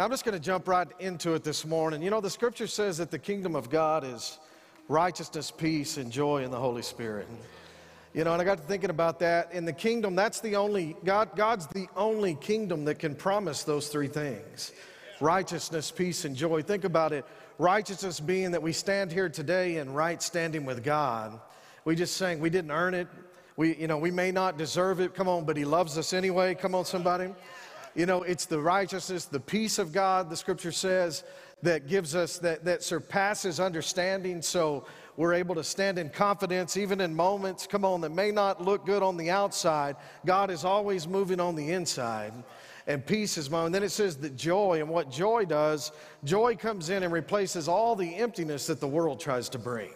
Now, I'm just going to jump right into it this morning. You know, the scripture says that the kingdom of God is righteousness, peace, and joy in the Holy Spirit. You know, and I got to thinking about that. In the kingdom, that's the only, God, God's the only kingdom that can promise those three things righteousness, peace, and joy. Think about it. Righteousness being that we stand here today in right standing with God. We just sang, we didn't earn it. We, you know, we may not deserve it. Come on, but He loves us anyway. Come on, somebody. You know, it's the righteousness, the peace of God, the scripture says, that gives us, that, that surpasses understanding. So we're able to stand in confidence even in moments, come on, that may not look good on the outside. God is always moving on the inside. And peace is mine. Then it says that joy, and what joy does, joy comes in and replaces all the emptiness that the world tries to bring.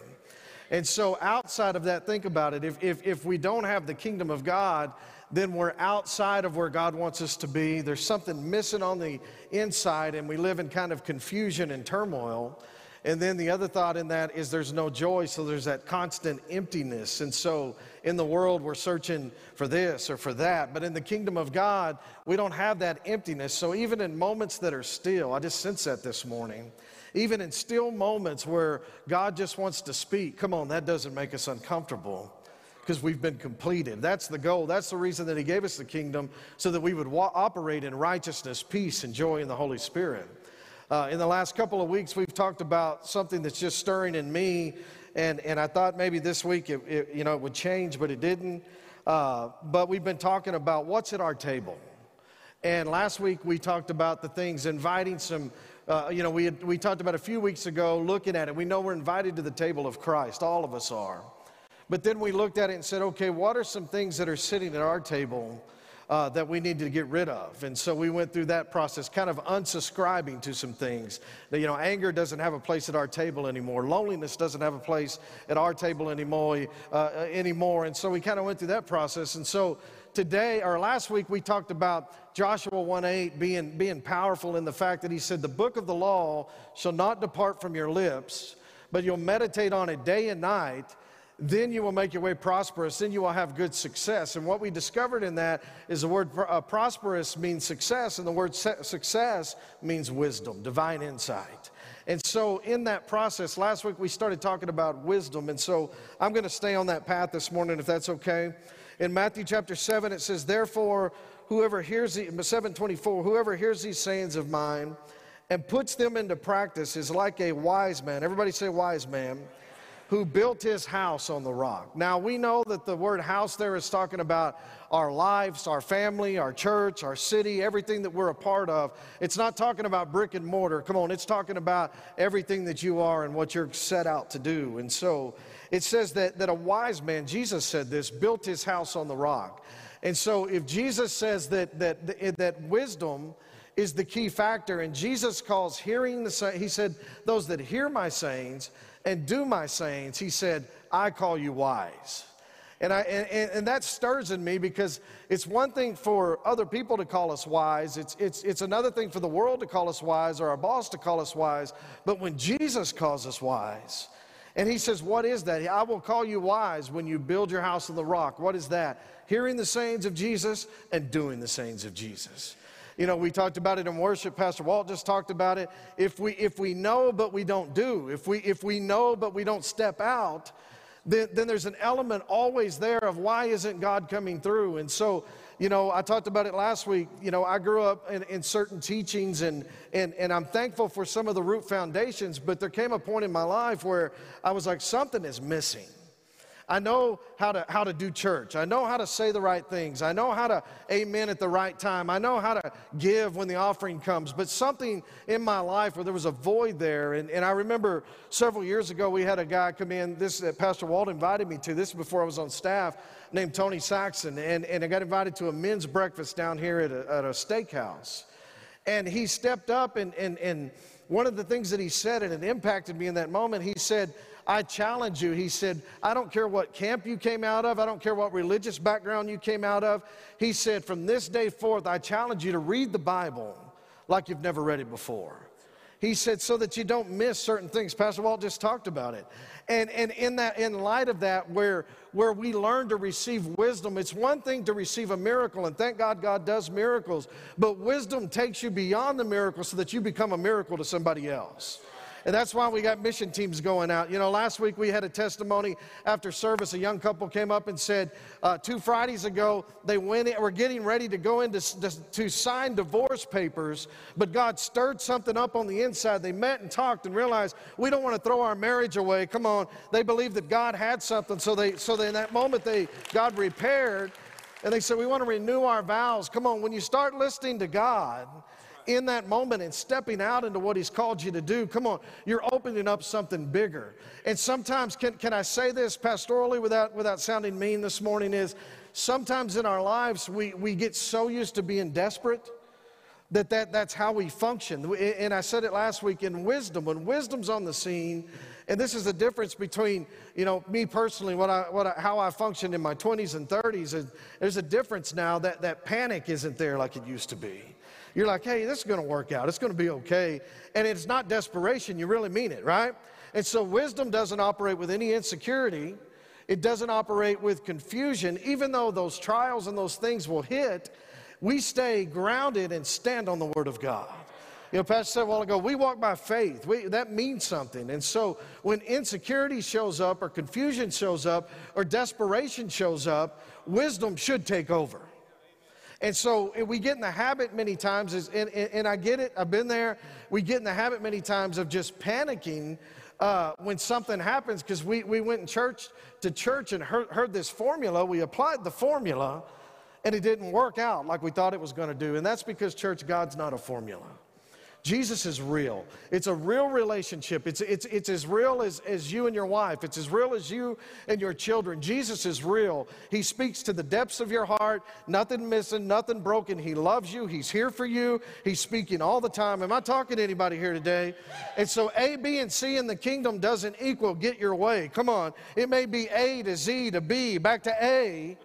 And so, outside of that, think about it. If, if, if we don't have the kingdom of God, then we're outside of where God wants us to be. There's something missing on the inside, and we live in kind of confusion and turmoil. And then the other thought in that is there's no joy, so there's that constant emptiness. And so in the world, we're searching for this or for that. But in the kingdom of God, we don't have that emptiness. So even in moments that are still, I just sense that this morning, even in still moments where God just wants to speak, come on, that doesn't make us uncomfortable because we've been completed. That's the goal. That's the reason that He gave us the kingdom so that we would wa- operate in righteousness, peace, and joy in the Holy Spirit. Uh, in the last couple of weeks, we've talked about something that's just stirring in me, and, and I thought maybe this week it, it you know, it would change, but it didn't. Uh, but we've been talking about what's at our table. And last week we talked about the things, inviting some, uh, you know, we, had, we talked about a few weeks ago looking at it. We know we're invited to the table of Christ, all of us are. But then we looked at it and said, okay, what are some things that are sitting at our table uh, that we need to get rid of? And so we went through that process, kind of unsubscribing to some things. That, you know, anger doesn't have a place at our table anymore. Loneliness doesn't have a place at our table anymore. Uh, anymore. And so we kind of went through that process. And so today, or last week, we talked about Joshua 1:8 being, being powerful in the fact that he said, The book of the law shall not depart from your lips, but you'll meditate on it day and night then you will make your way prosperous, then you will have good success. And what we discovered in that is the word uh, prosperous means success, and the word success means wisdom, divine insight. And so, in that process, last week we started talking about wisdom. And so, I'm going to stay on that path this morning, if that's okay. In Matthew chapter 7, it says, Therefore, whoever hears the, 724, whoever hears these sayings of mine and puts them into practice is like a wise man. Everybody say, wise man who built his house on the rock. Now, we know that the word house there is talking about our lives, our family, our church, our city, everything that we're a part of. It's not talking about brick and mortar. Come on, it's talking about everything that you are and what you're set out to do. And so it says that, that a wise man, Jesus said this, built his house on the rock. And so if Jesus says that, that, that wisdom, is the key factor. And Jesus calls hearing the, he said, those that hear my sayings and do my sayings, he said, I call you wise. And, I, and, and, that stirs in me because it's one thing for other people to call us wise. It's, it's, it's another thing for the world to call us wise or our boss to call us wise. But when Jesus calls us wise, and he says, What is that? I will call you wise when you build your house on the rock. What is that? Hearing the sayings of Jesus and doing the sayings of Jesus. You know, we talked about it in worship. Pastor Walt just talked about it. If we, if we know but we don't do, if we, if we know but we don't step out, then, then there's an element always there of why isn't God coming through? And so, you know, I talked about it last week. You know, I grew up in, in certain teachings and, and, and I'm thankful for some of the root foundations, but there came a point in my life where I was like, something is missing. I know how to, how to do church. I know how to say the right things. I know how to amen at the right time. I know how to give when the offering comes. But something in my life where there was a void there. And, and I remember several years ago, we had a guy come in, this that Pastor Walt invited me to, this before I was on staff, named Tony Saxon. And, and I got invited to a men's breakfast down here at a, at a steakhouse. And he stepped up, and, and, and one of the things that he said, and it impacted me in that moment, he said, I challenge you. He said, I don't care what camp you came out of, I don't care what religious background you came out of. He said, From this day forth, I challenge you to read the Bible like you've never read it before. He said, so that you don't miss certain things. Pastor Walt just talked about it. And, and in, that, in light of that, where, where we learn to receive wisdom, it's one thing to receive a miracle, and thank God God does miracles, but wisdom takes you beyond the miracle so that you become a miracle to somebody else. And that's why we got mission teams going out. You know, last week we had a testimony after service. A young couple came up and said, uh, two Fridays ago, they went in, were getting ready to go in to, to, to sign divorce papers, but God stirred something up on the inside. They met and talked and realized we don't want to throw our marriage away. Come on. They believed that God had something. So they, so they, in that moment, they, God repaired. And they said, We want to renew our vows. Come on, when you start listening to God, in that moment and stepping out into what He's called you to do, come on, you're opening up something bigger. And sometimes, can, can I say this pastorally without, without sounding mean this morning? Is sometimes in our lives we, we get so used to being desperate that, that that's how we function. And I said it last week in wisdom, when wisdom's on the scene, and this is the difference between, you know, me personally, what I, what I, how I functioned in my 20s and 30s. Is there's a difference now that that panic isn't there like it used to be. You're like, hey, this is going to work out. It's going to be okay. And it's not desperation. You really mean it, right? And so wisdom doesn't operate with any insecurity. It doesn't operate with confusion. Even though those trials and those things will hit, we stay grounded and stand on the Word of God. You know, Pastor said a while ago, we walk by faith. We, that means something. And so when insecurity shows up, or confusion shows up, or desperation shows up, wisdom should take over. And so we get in the habit many times, is, and, and, I get it, I've been there. We get in the habit many times of just panicking uh, when something happens because we, we went in church to church and heard, heard this formula. We applied the formula and it didn't work out like we thought it was going to do. And that's because, church, God's not a formula. Jesus is real. It's a real relationship. It's, it's, it's as real as, as you and your wife. It's as real as you and your children. Jesus is real. He speaks to the depths of your heart, nothing missing, nothing broken. He loves you. He's here for you. He's speaking all the time. Am I talking to anybody here today? And so A, B, and C in the kingdom doesn't equal get your way. Come on. It may be A to Z to B, back to A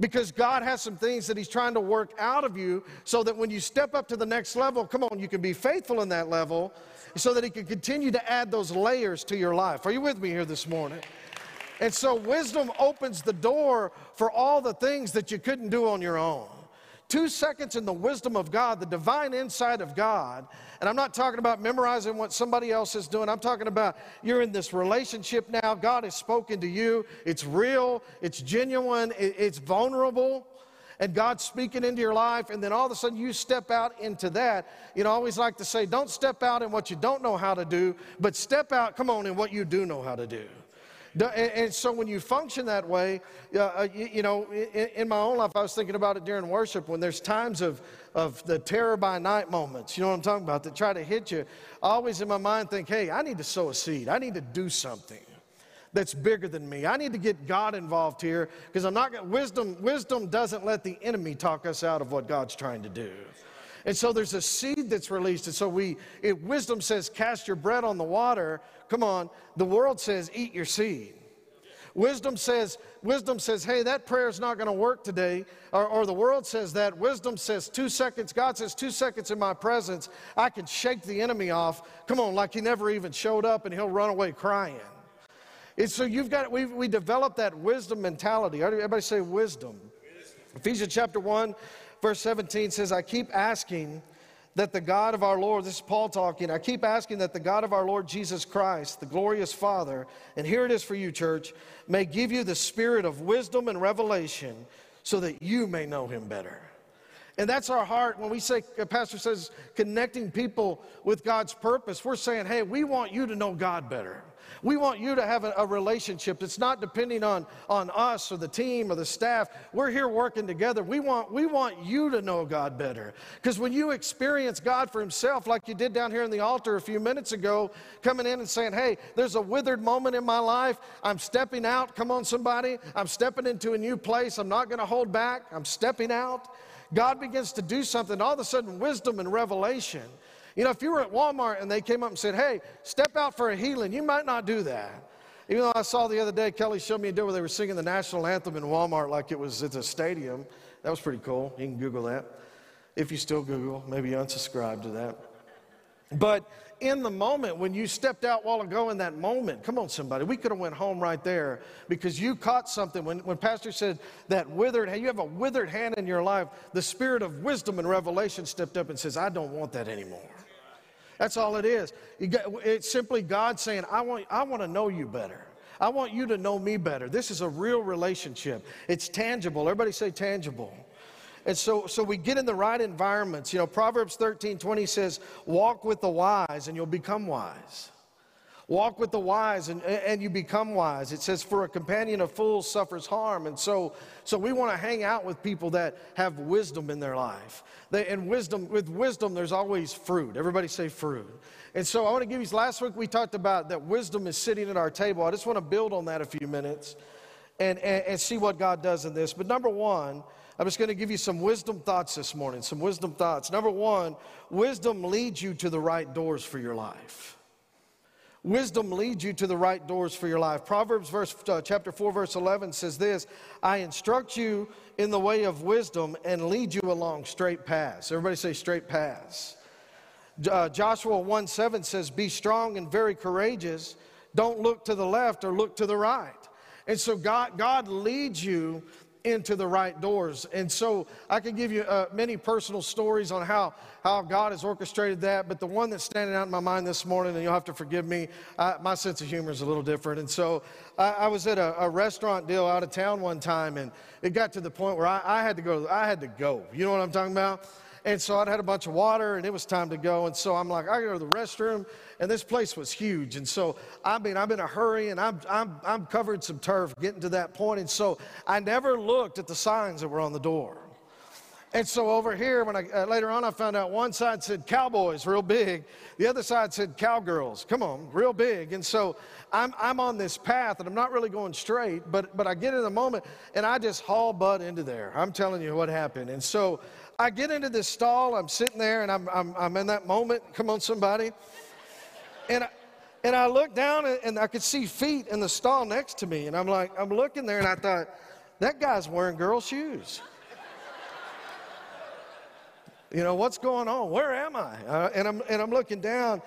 because God has some things that He's trying to work out of you so that when you step up to the next level, come on, you can be faithful in that level so that He can continue to add those layers to your life. Are you with me here this morning? And so wisdom opens the door for all the things that you couldn't do on your own. Two seconds in the wisdom of God, the divine insight of God. And I'm not talking about memorizing what somebody else is doing. I'm talking about you're in this relationship now. God has spoken to you. It's real, it's genuine, it's vulnerable. And God's speaking into your life, and then all of a sudden you step out into that. You know, I always like to say, don't step out in what you don't know how to do, but step out, come on, in what you do know how to do. And so when you function that way, uh, you, know, in my own life, I was thinking about it during worship when there's times of, of the terror by night moments, you know what I'm talking about, that try to hit you. I always in my mind think, hey, I need to sow a seed. I need to do something that's bigger than me. I need to get God involved here because I'm not wisdom wisdom doesn't let the enemy talk us out of what God's trying to do. And so there's a seed that's released. And so we, it, wisdom says, cast your bread on the water. Come on. The world says, eat your seed. Wisdom says, wisdom says, hey, that prayer is not going to work today. Or, or, the world says that. Wisdom says two seconds. God says two seconds in my presence, I can shake the enemy off. Come on, like he never even showed up and he'll run away crying. And so you've got, we, we developed that wisdom mentality. Everybody say wisdom. wisdom. Ephesians chapter 1, Verse 17 says, I keep asking that the God of our Lord, this is Paul talking, I keep asking that the God of our Lord Jesus Christ, the glorious Father, and here it is for you, church, may give you the spirit of wisdom and revelation so that you may know him better. And that's our heart when we say, pastor says, connecting people with God's purpose. We're saying, hey, we want you to know God better. We want you to have a, a relationship that's not depending on, on us or the team or the staff. We're here working together. We want, we want you to know God better. Because when you experience God for Himself, like you did down here in the altar a few minutes ago, coming in and saying, Hey, there's a withered moment in my life. I'm stepping out. Come on, somebody. I'm stepping into a new place. I'm not going to hold back. I'm stepping out. God begins to do something. All of a sudden, wisdom and revelation you know, if you were at Walmart and they came up and said, hey, step out for a healing, you might not do that. Even though I saw the other day, Kelly showed me a deal where they were singing the national anthem in Walmart like it was at a stadium. That was pretty cool. You can Google that. If you still Google, maybe unsubscribe to that. But in the moment, when you stepped out while ago in that moment, come on, somebody, we could have went home right there because you caught something. When, when Pastor said that withered, you have a withered hand in your life, the spirit of wisdom and revelation stepped up and says, I don't want that anymore. That's all it is. It's simply God saying, I want, I want to know you better. I want you to know me better. This is a real relationship. It's tangible. Everybody say tangible. And so, so we get in the right environments. You know, Proverbs 13 20 says, Walk with the wise and you'll become wise. Walk with the wise and, and you become wise. It says, For a companion of fools suffers harm. And so, so we want to hang out with people that have wisdom in their life. They, and wisdom, with wisdom, there's always fruit. Everybody say fruit. And so I want to give you, last week we talked about that wisdom is sitting at our table. I just want to build on that a few minutes and, and, and see what God does in this. But number one, I'm just going to give you some wisdom thoughts this morning, some wisdom thoughts. Number one, wisdom leads you to the right doors for your life. Wisdom leads you to the right doors for your life. Proverbs verse, uh, chapter 4, verse 11 says this I instruct you in the way of wisdom and lead you along straight paths. Everybody say straight paths. Uh, Joshua 1 7 says, Be strong and very courageous. Don't look to the left or look to the right. And so God, God leads you into the right doors. And so I can give you uh, many personal stories on how, how God has orchestrated that, but the one that's standing out in my mind this morning, and you'll have to forgive me, my sense of humor is a little different. And so I, I was at a, a, restaurant deal out of town one time, and it got to the point where I, I had to go. I had to go. You know what I'm talking about? And so I'd had a bunch of water and it was time to go. And so I'm like, I go to the restroom. And this place was huge. And so, I mean, I'm in a hurry and I'm, I'm, I'm covered some turf getting to that point. And so I never looked at the signs that were on the door. And so over here, when I uh, later on, I found out one side said cowboys, real big. The other side said cowgirls. Come on, real big. And so I'm, I'm on this path, and I'm not really going straight. But but I get in a moment, and I just haul butt into there. I'm telling you what happened. And so I get into this stall. I'm sitting there, and I'm I'm, I'm in that moment. Come on, somebody. And I, and I looked down, and I could see feet in the stall next to me. And I'm like, I'm looking there, and I thought, that guy's wearing girl shoes. You know, what's going on? Where am I? Uh, and, I'm, and I'm looking down.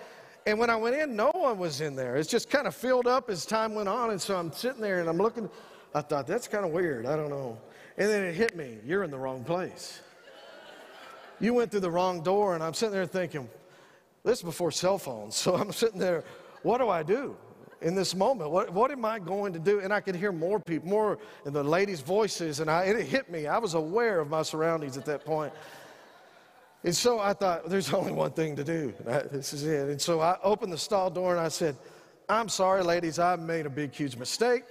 And when I went in, no one was in there. It's just kind of filled up as time went on. And so I'm sitting there and I'm looking. I thought, that's kind of weird. I don't know. And then it hit me you're in the wrong place. You went through the wrong door. And I'm sitting there thinking, this is before cell phones. So I'm sitting there, what do I do? in this moment. What, what am I going to do? And I could hear more people, more in the ladies' voices, and I, it hit me. I was aware of my surroundings at that point. And so I thought, there's only one thing to do. Uh, this is it. And so I opened the stall door and I said, I'm sorry, ladies, I made a big, huge mistake.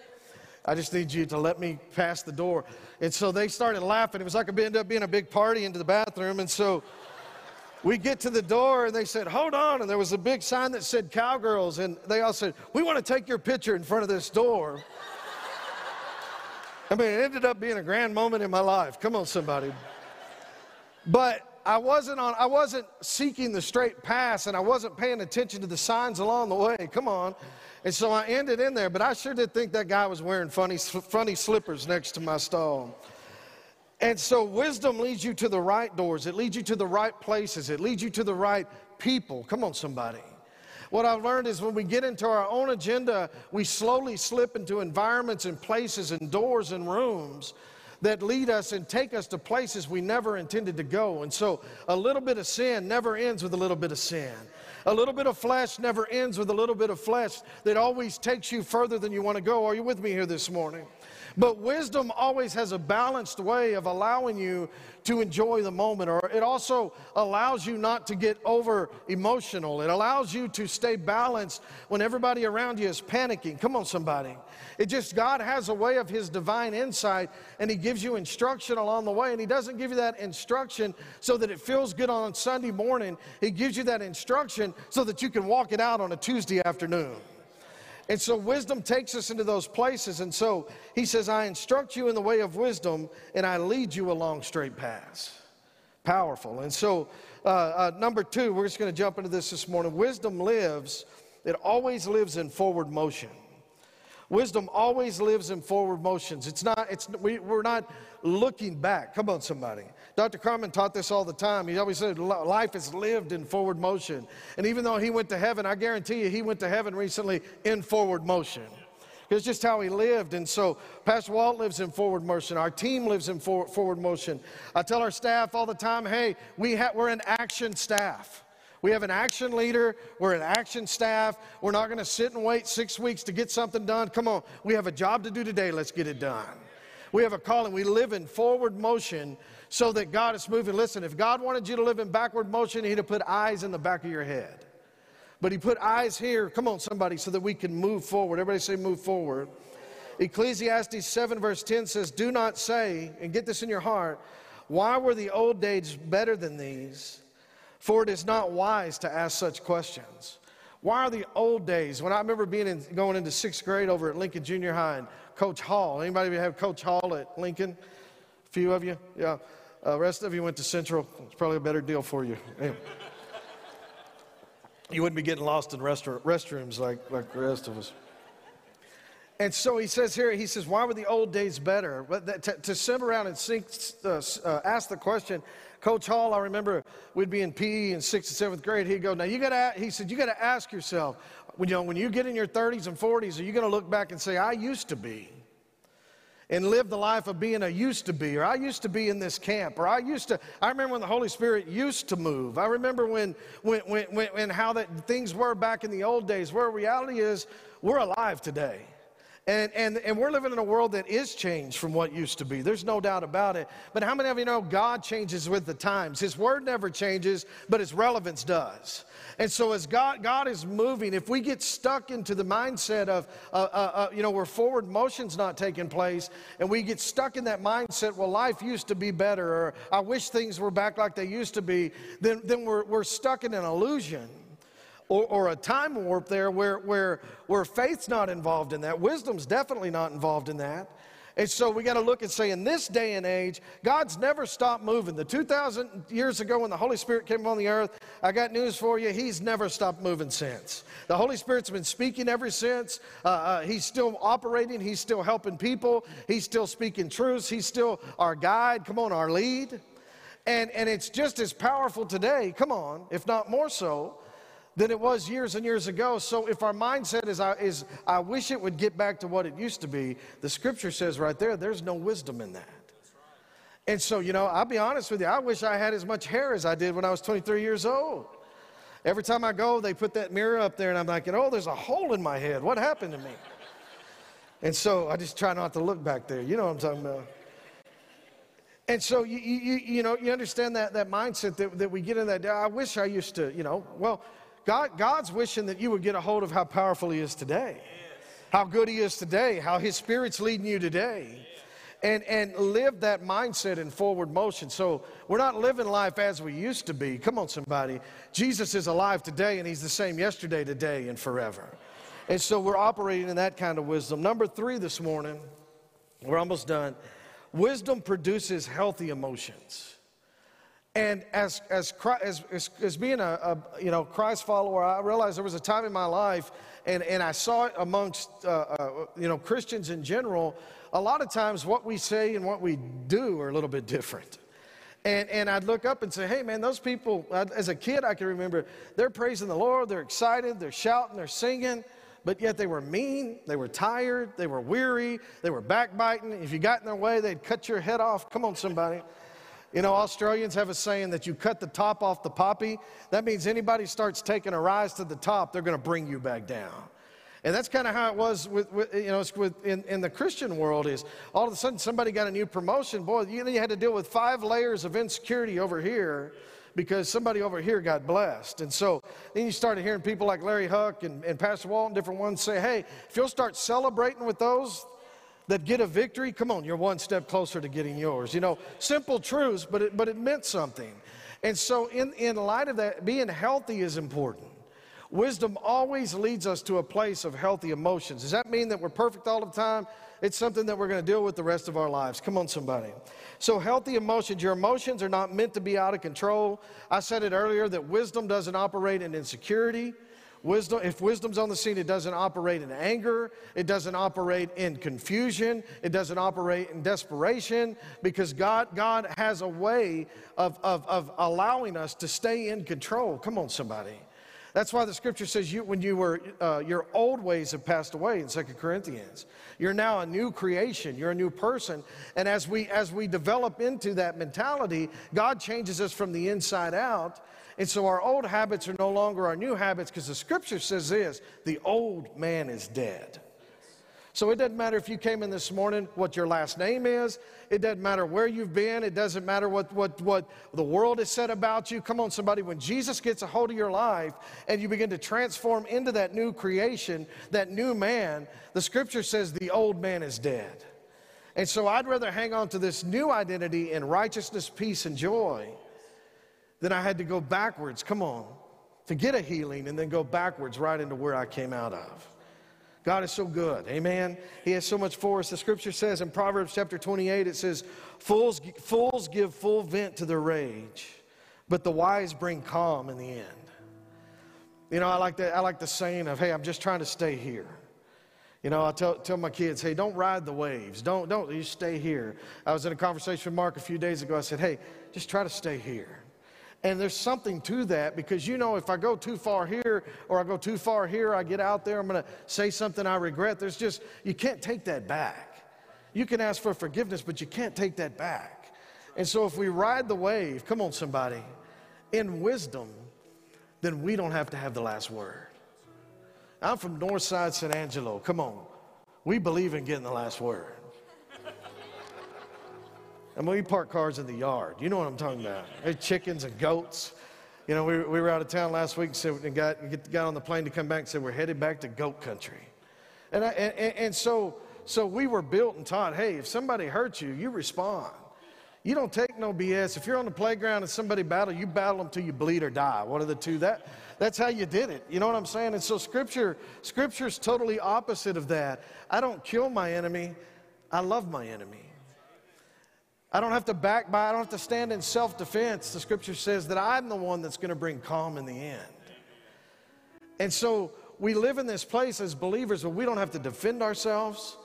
I just need you to let me pass the door. And so they started laughing. It was like it ended up being a big party into the bathroom. And so we get to the door and they said, Hold on. And there was a big sign that said Cowgirls. And they all said, We want to take your picture in front of this door. I mean, it ended up being a grand moment in my life. Come on, somebody. But I wasn't on, I wasn't seeking the straight path and I wasn't paying attention to the signs along the way. Come on. And so I ended in there, but I sure did think that guy was wearing funny, funny slippers next to my stall. And so wisdom leads you to the right doors. It leads you to the right places. It leads you to the right people. Come on, somebody. What I've learned is when we get into our own agenda, we slowly slip into environments and places and doors and rooms that lead us and take us to places we never intended to go. And so a little bit of sin never ends with a little bit of sin. A little bit of flesh never ends with a little bit of flesh that always takes you further than you want to go. Are you with me here this morning? But wisdom always has a balanced way of allowing you to enjoy the moment, or it also allows you not to get over emotional. It allows you to stay balanced when everybody around you is panicking. Come on, somebody. It just, God has a way of His divine insight, and He gives you instruction along the way. And He doesn't give you that instruction so that it feels good on Sunday morning. He gives you that instruction so that you can walk it out on a Tuesday afternoon. And so wisdom takes us into those places. And so he says, I instruct you in the way of wisdom and I lead you along straight paths. Powerful. And so, uh, uh, number two, we're just going to jump into this this morning. Wisdom lives, it always lives in forward motion. Wisdom always lives in forward motions. It's not, it's, we, we're not looking back. Come on, somebody. Dr. Carmen taught this all the time. He always said life is lived in forward motion. And even though he went to heaven, I guarantee you he went to heaven recently in forward motion. It's just how he lived. And so Pastor Walt lives in forward motion. Our team lives in forward motion. I tell our staff all the time, hey, we ha- we're an action staff. We have an action leader. We're an action staff. We're not going to sit and wait six weeks to get something done. Come on, we have a job to do today. Let's get it done. We have a calling. We live in forward motion so that God is moving. Listen, if God wanted you to live in backward motion, He'd have put eyes in the back of your head. But He put eyes here, come on, somebody, so that we can move forward. Everybody say, move forward. Ecclesiastes 7, verse 10 says, Do not say, and get this in your heart, why were the old days better than these? For it is not wise to ask such questions. Why are the old days? When I remember being in, going into sixth grade over at Lincoln Junior High and Coach Hall. Anybody have Coach Hall at Lincoln? Few of you? Yeah. Uh, rest of you went to Central. It's probably a better deal for you. Anyway. you wouldn't be getting lost in restrooms like, like the rest of us. And so he says here, he says, why were the old days better? But that, to, to sit around and sink, uh, uh, ask the question, Coach Hall, I remember we'd be in PE in sixth and seventh grade. He'd go, now you got to, he said, you got to ask yourself, when you, know, when you get in your 30s and 40s, are you going to look back and say, I used to be? And live the life of being a used to be, or I used to be in this camp, or I used to, I remember when the Holy Spirit used to move. I remember when, when, when, when, how that things were back in the old days, where reality is we're alive today. And, and, and we're living in a world that is changed from what used to be. There's no doubt about it. But how many of you know God changes with the times? His word never changes, but his relevance does. And so, as God, God is moving, if we get stuck into the mindset of, uh, uh, uh, you know, where forward motion's not taking place, and we get stuck in that mindset, well, life used to be better, or I wish things were back like they used to be, then, then we're, we're stuck in an illusion or, or a time warp there where, where, where faith's not involved in that. Wisdom's definitely not involved in that. And so we got to look and say, in this day and age, God's never stopped moving. The 2,000 years ago when the Holy Spirit came on the earth, I got news for you, He's never stopped moving since. The Holy Spirit's been speaking ever since. Uh, uh, he's still operating, He's still helping people, He's still speaking truths, He's still our guide, come on, our lead. And, and it's just as powerful today, come on, if not more so, than it was years and years ago. So if our mindset is I, is, I wish it would get back to what it used to be, the scripture says right there, there's no wisdom in that. And so, you know, I'll be honest with you, I wish I had as much hair as I did when I was 23 years old. Every time I go, they put that mirror up there, and I'm like, oh, there's a hole in my head. What happened to me? And so I just try not to look back there. You know what I'm talking about. And so, you, you, you know, you understand that, that mindset that, that we get in that. I wish I used to, you know, well, God, God's wishing that you would get a hold of how powerful He is today, how good He is today, how His Spirit's leading you today. And, and live that mindset in forward motion. So we're not living life as we used to be. Come on, somebody. Jesus is alive today, and He's the same yesterday, today, and forever. And so we're operating in that kind of wisdom. Number three this morning, we're almost done. Wisdom produces healthy emotions. And as, as, as, as, being a, a, you know, Christ follower, I realized there was a time in my life, and, and I saw it amongst uh, uh, you know, Christians in general. A lot of times, what we say and what we do are a little bit different. And, and I'd look up and say, hey, man, those people, as a kid, I can remember, they're praising the Lord, they're excited, they're shouting, they're singing, but yet they were mean, they were tired, they were weary, they were backbiting. If you got in their way, they'd cut your head off. Come on, somebody. You know, Australians have a saying that you cut the top off the poppy. That means anybody starts taking a rise to the top, they're going to bring you back down. And that's kind of how it was with, with you know, with, in, in the Christian world is all of a sudden somebody got a new promotion. Boy, you, you had to deal with five layers of insecurity over here because somebody over here got blessed. And so then you started hearing people like Larry Huck and, and Pastor Walton, different ones say, hey, if you'll start celebrating with those, that get a victory, come on, you're one step closer to getting yours. You know, simple truths, but it, but it meant something. And so, in, in light of that, being healthy is important. Wisdom always leads us to a place of healthy emotions. Does that mean that we're perfect all the time? It's something that we're going to deal with the rest of our lives. Come on, somebody. So, healthy emotions, your emotions are not meant to be out of control. I said it earlier that wisdom doesn't operate in insecurity. Wisdom, if wisdom's on the scene, it doesn't operate in anger, it doesn't operate in confusion, it doesn't operate in desperation, because God, God has a way of, of, of allowing us to stay in control. Come on, somebody. That's why the scripture says you, when you were, uh, your old ways have passed away in Second Corinthians. You're now a new creation. You're a new person. And as we, as we develop into that mentality, God changes us from the inside out. And so our old habits are no longer our new habits because the scripture says this the old man is dead. So it doesn't matter if you came in this morning, what your last name is. It doesn't matter where you've been. It doesn't matter what, what, what the world has said about you. Come on, somebody. When Jesus gets a hold of your life and you begin to transform into that new creation, that new man, the scripture says the old man is dead. And so I'd rather hang on to this new identity in righteousness, peace, and joy than I had to go backwards. Come on. To get a healing and then go backwards right into where I came out of. God is so good. Amen. He has so much for us. The scripture says in Proverbs chapter 28, it says, Fools, fools give full vent to their rage, but the wise bring calm in the end. You know, I like, that, I like the saying of, hey, I'm just trying to stay here. You know, I tell, tell my kids, hey, don't ride the waves. Don't, don't, you stay here. I was in a conversation with Mark a few days ago. I said, hey, just try to stay here. And there's something to that because you know, if I go too far here or I go too far here, I get out there, I'm going to say something I regret. There's just, you can't take that back. You can ask for forgiveness, but you can't take that back. And so if we ride the wave, come on, somebody, in wisdom, then we don't have to have the last word. I'm from Northside San Angelo. Come on. We believe in getting the last word. And we park cars in the yard. You know what I'm talking about. There's chickens and goats. You know, we, we were out of town last week and, said, and got, got on the plane to come back and said, we're headed back to goat country. And, I, and, and so, so we were built and taught, hey, if somebody hurts you, you respond. You don't take no BS. If you're on the playground and somebody battle, you battle them till you bleed or die. One of the two. That, that's how you did it. You know what I'm saying? And so scripture, scripture's totally opposite of that. I don't kill my enemy. I love my enemy. I don't have to back by, I don't have to stand in self defense. The scripture says that I'm the one that's going to bring calm in the end. And so we live in this place as believers where we don't have to defend ourselves.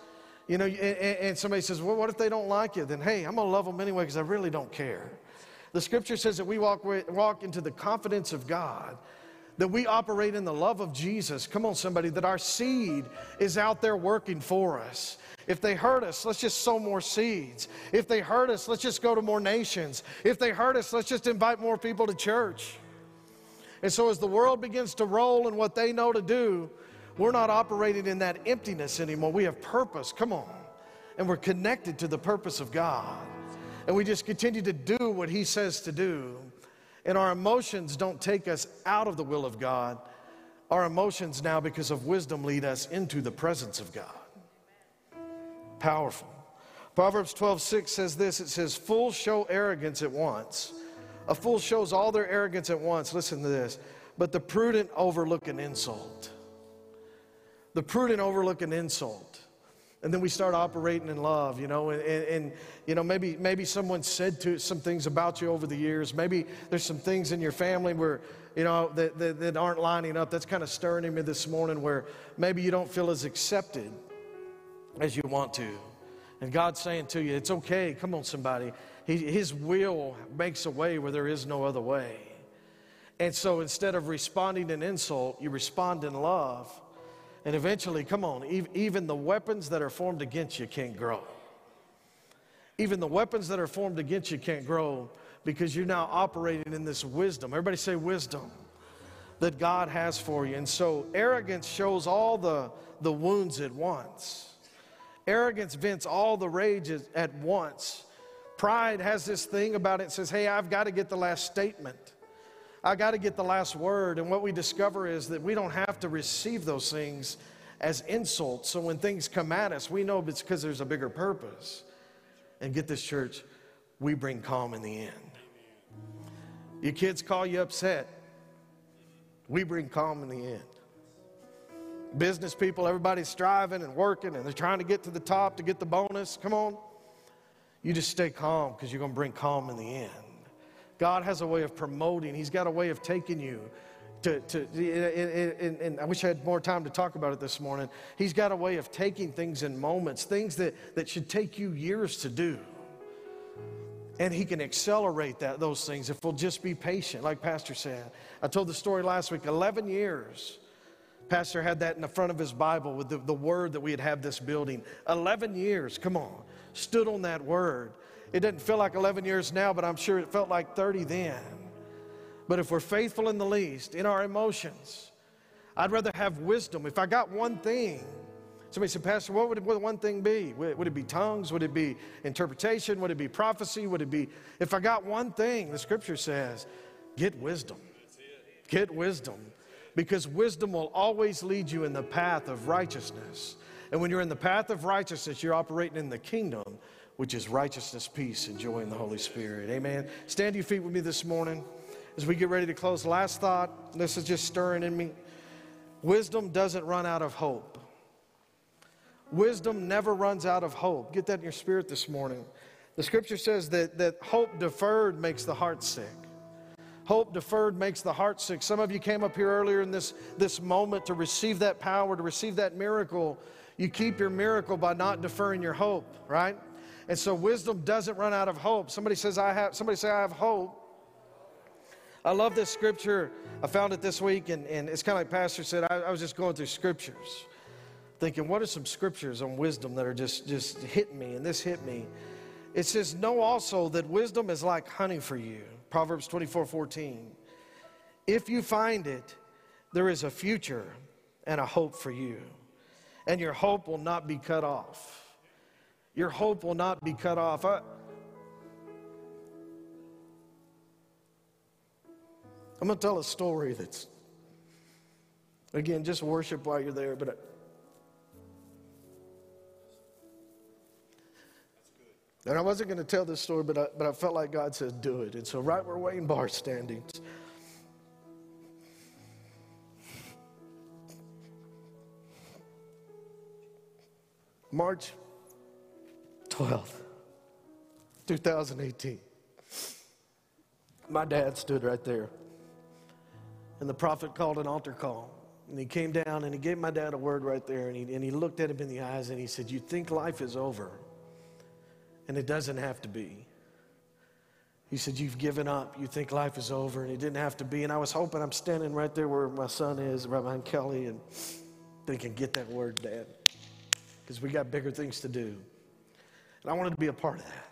You know, and, and somebody says, well, what if they don't like you? Then, hey, I'm going to love them anyway because I really don't care. The scripture says that we walk, walk into the confidence of God, that we operate in the love of Jesus. Come on, somebody, that our seed is out there working for us. If they hurt us, let's just sow more seeds. If they hurt us, let's just go to more nations. If they hurt us, let's just invite more people to church. And so, as the world begins to roll in what they know to do, we're not operating in that emptiness anymore. We have purpose. Come on. And we're connected to the purpose of God. And we just continue to do what He says to do. And our emotions don't take us out of the will of God. Our emotions now, because of wisdom, lead us into the presence of God. Powerful. Proverbs 12, 6 says this it says, Fools show arrogance at once. A fool shows all their arrogance at once. Listen to this. But the prudent overlook an insult. The prudent overlook an insult. And then we start operating in love, you know, and, and, you know, maybe, maybe someone said to some things about you over the years. Maybe there's some things in your family where, you know, that, that, that aren't lining up. That's kind of stirring in me this morning where maybe you don't feel as accepted as you want to. And God's saying to you, it's okay. Come on, somebody. He, his will makes a way where there is no other way. And so instead of responding in insult, you respond in love. And eventually, come on, even the weapons that are formed against you can't grow. Even the weapons that are formed against you can't grow because you're now operating in this wisdom. Everybody say wisdom that God has for you. And so arrogance shows all the, the wounds at once. Arrogance vents all the rage at once. Pride has this thing about it, it says, hey, I've got to get the last statement. I got to get the last word. And what we discover is that we don't have to receive those things as insults. So when things come at us, we know it's because there's a bigger purpose. And get this, church, we bring calm in the end. Your kids call you upset, we bring calm in the end business people, everybody's striving and working and they're trying to get to the top to get the bonus. Come on. You just stay calm because you're going to bring calm in the end. God has a way of promoting, He's got a way of taking you to, to and, and, I wish I had more time to talk about it this morning. He's got a way of taking things in moments, things that, that should take you years to do. And he can accelerate that, those things if we'll just be patient, like Pastor said. I told the story last week 11 years. Pastor had that in the front of his Bible with the, the word that we had had this building. 11 years, come on, stood on that word. It doesn't feel like 11 years now, but I'm sure it felt like 30 then. But if we're faithful in the least, in our emotions, I'd rather have wisdom. If I got one thing, somebody said, Pastor, what would, one thing be? Would, would it be tongues? Would it be interpretation? Would it be prophecy? Would it be, if I got one thing, the scripture says, get wisdom. Get wisdom. Because wisdom will always lead you in the path of righteousness. And when you're in the path of righteousness, you're operating in the kingdom, which is righteousness, peace, and joy in the Holy Spirit. Amen. Stand to your feet with me this morning as we get ready to close. Last thought, this is just stirring in me. Wisdom doesn't run out of hope. Wisdom never runs out of hope. Get that in your spirit this morning. The scripture says that, that hope deferred makes the heart sick. Hope deferred makes the heart sick. Some of you came up here earlier in this, this moment to receive that power, to receive that miracle. You keep your miracle by not deferring your hope, right? And so wisdom doesn't run out of hope. Somebody says, I have, somebody say, I have hope. I love this scripture. I found it this week, and, and it's kind of like Pastor said, I, I was just going through scriptures, thinking, what are some scriptures on wisdom that are just, just hitting me? And this hit me. It says, Know also that wisdom is like honey for you. Proverbs 24 14. If you find it, there is a future and a hope for you, and your hope will not be cut off. Your hope will not be cut off. I, I'm going to tell a story that's, again, just worship while you're there, but. I, and I wasn't going to tell this story, but I, but I felt like God said, do it. And so, right where Wayne Barr's standing, March 12th, 2018. My dad stood right there. And the prophet called an altar call. And he came down and he gave my dad a word right there. And he, and he looked at him in the eyes and he said, You think life is over? And it doesn't have to be. He said, You've given up. You think life is over. And it didn't have to be. And I was hoping I'm standing right there where my son is, right behind Kelly, and thinking, Get that word, Dad. Because we got bigger things to do. And I wanted to be a part of that.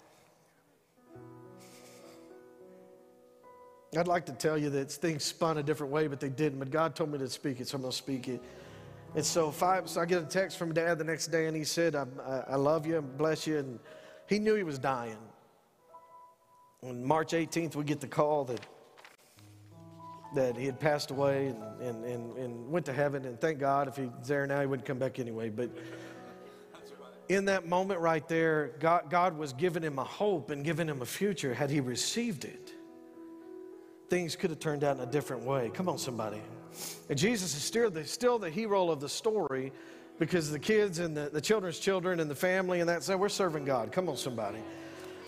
I'd like to tell you that things spun a different way, but they didn't. But God told me to speak it, so I'm going to speak it. And so, five, so I get a text from dad the next day, and he said, I, I, I love you and bless you. And he knew he was dying. On March 18th, we get the call that, that he had passed away and, and, and, and went to heaven. And thank God, if he's there now, he wouldn't come back anyway. But in that moment right there, God, God was giving him a hope and giving him a future had he received it things could have turned out in a different way. Come on, somebody. And Jesus is still the, still the hero of the story because the kids and the, the children's children and the family and that said, we're serving God. Come on, somebody.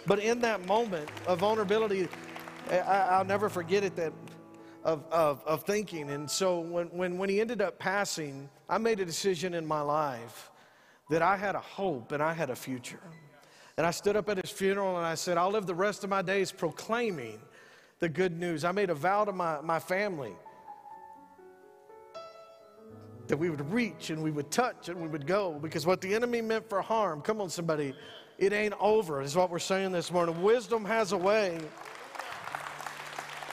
But in that moment of vulnerability, I, will never forget it that of, of, of thinking. And so when, when, when he ended up passing, I made a decision in my life that I had a hope and I had a future. And I stood up at his funeral and I said, I'll live the rest of my days proclaiming the good news. I made a vow to my, my family that we would reach and we would touch and we would go because what the enemy meant for harm, come on, somebody, it ain't over, is what we're saying this morning. Wisdom has a way.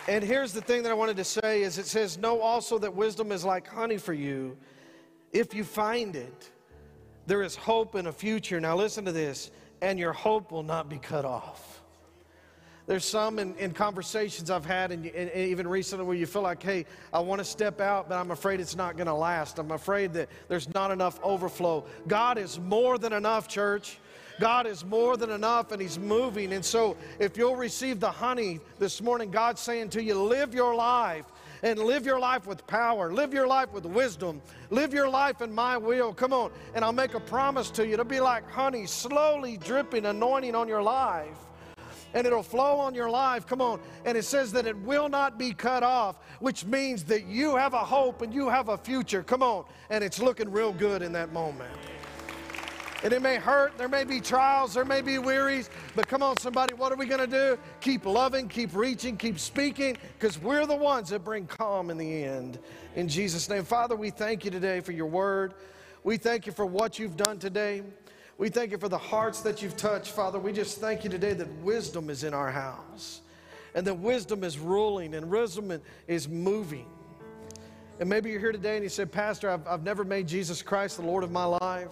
And here's the thing that I wanted to say is it says, know also that wisdom is like honey for you. If you find it, there is hope in a future. Now listen to this, and your hope will not be cut off. There's some in, in conversations I've had, and, and, even recently, where you feel like, hey, I want to step out, but I'm afraid it's not going to last. I'm afraid that there's not enough overflow. God is more than enough, church. God is more than enough and He's moving. And so, if you'll receive the honey this morning, God's saying to you, live your life and live your life with power, live your life with wisdom, live your life in my will. Come on. And I'll make a promise to you. It'll be like honey slowly dripping, anointing on your life and it'll flow on your life. Come on. And it says that it will not be cut off, which means that you have a hope and you have a future. Come on. And it's looking real good in that moment. And it may hurt, there may be trials, there may be wearies, but come on, somebody, what are we going to do? Keep loving, keep reaching, keep speaking, because we're the ones that bring calm in the end. In Jesus' name. Father, we thank you today for your word. We thank you for what you've done today. We thank you for the hearts that you've touched, Father. We just thank you today that wisdom is in our house and that wisdom is ruling and wisdom is moving. And maybe you're here today and you say, Pastor, I've, I've never made Jesus Christ the Lord of my life.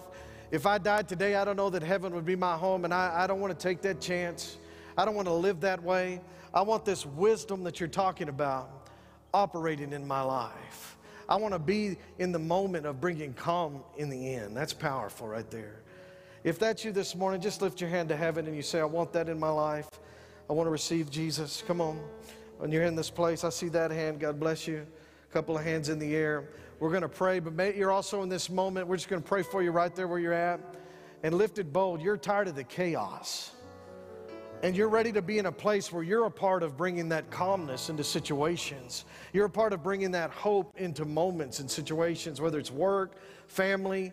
If I died today, I don't know that heaven would be my home, and I, I don't want to take that chance. I don't want to live that way. I want this wisdom that you're talking about operating in my life. I want to be in the moment of bringing calm in the end. That's powerful right there. If that's you this morning, just lift your hand to heaven and you say, I want that in my life. I want to receive Jesus. Come on. When you're in this place, I see that hand. God bless you. A couple of hands in the air. We're going to pray, but may, you're also in this moment. We're just going to pray for you right there where you're at. And lifted bold. You're tired of the chaos. And you're ready to be in a place where you're a part of bringing that calmness into situations. You're a part of bringing that hope into moments and situations, whether it's work, family,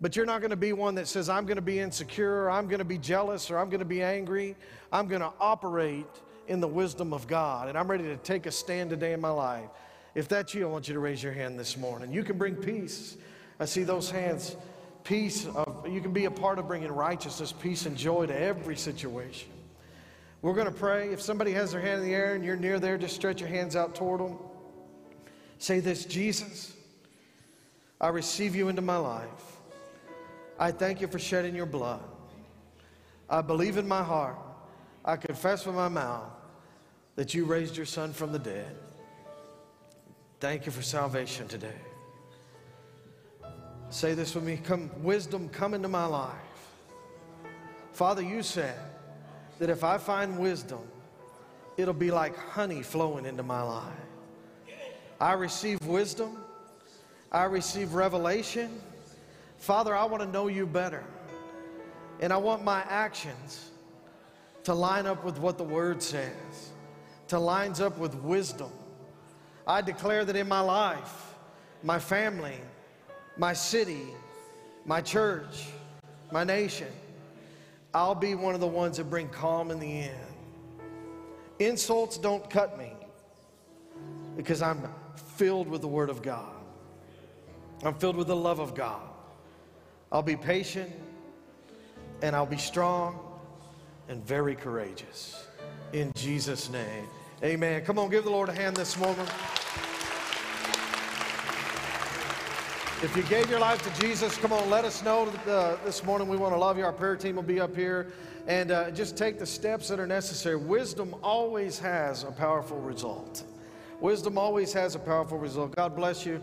but you're not going to be one that says, I'm going to be insecure, or I'm going to be jealous, or I'm going to be angry. I'm going to operate in the wisdom of God. And I'm ready to take a stand today in my life. If that's you, I want you to raise your hand this morning. You can bring peace. I see those hands. Peace of, you can be a part of bringing righteousness, peace, and joy to every situation. We're going to pray. If somebody has their hand in the air and you're near there, just stretch your hands out toward them. Say this Jesus, I receive you into my life. I thank you for shedding your blood. I believe in my heart. I confess with my mouth that you raised your son from the dead. Thank you for salvation today. Say this with me. Come, wisdom, come into my life. Father, you said that if I find wisdom, it'll be like honey flowing into my life. I receive wisdom. I receive revelation. Father, I want to know you better. And I want my actions to line up with what the word says, to lines up with wisdom. I declare that in my life, my family, my city, my church, my nation, I'll be one of the ones that bring calm in the end. Insults don't cut me because I'm filled with the Word of God. I'm filled with the love of God. I'll be patient and I'll be strong and very courageous. In Jesus' name. Amen. Come on, give the Lord a hand this morning. If you gave your life to Jesus, come on, let us know uh, this morning. We want to love you. Our prayer team will be up here. And uh, just take the steps that are necessary. Wisdom always has a powerful result. Wisdom always has a powerful result. God bless you.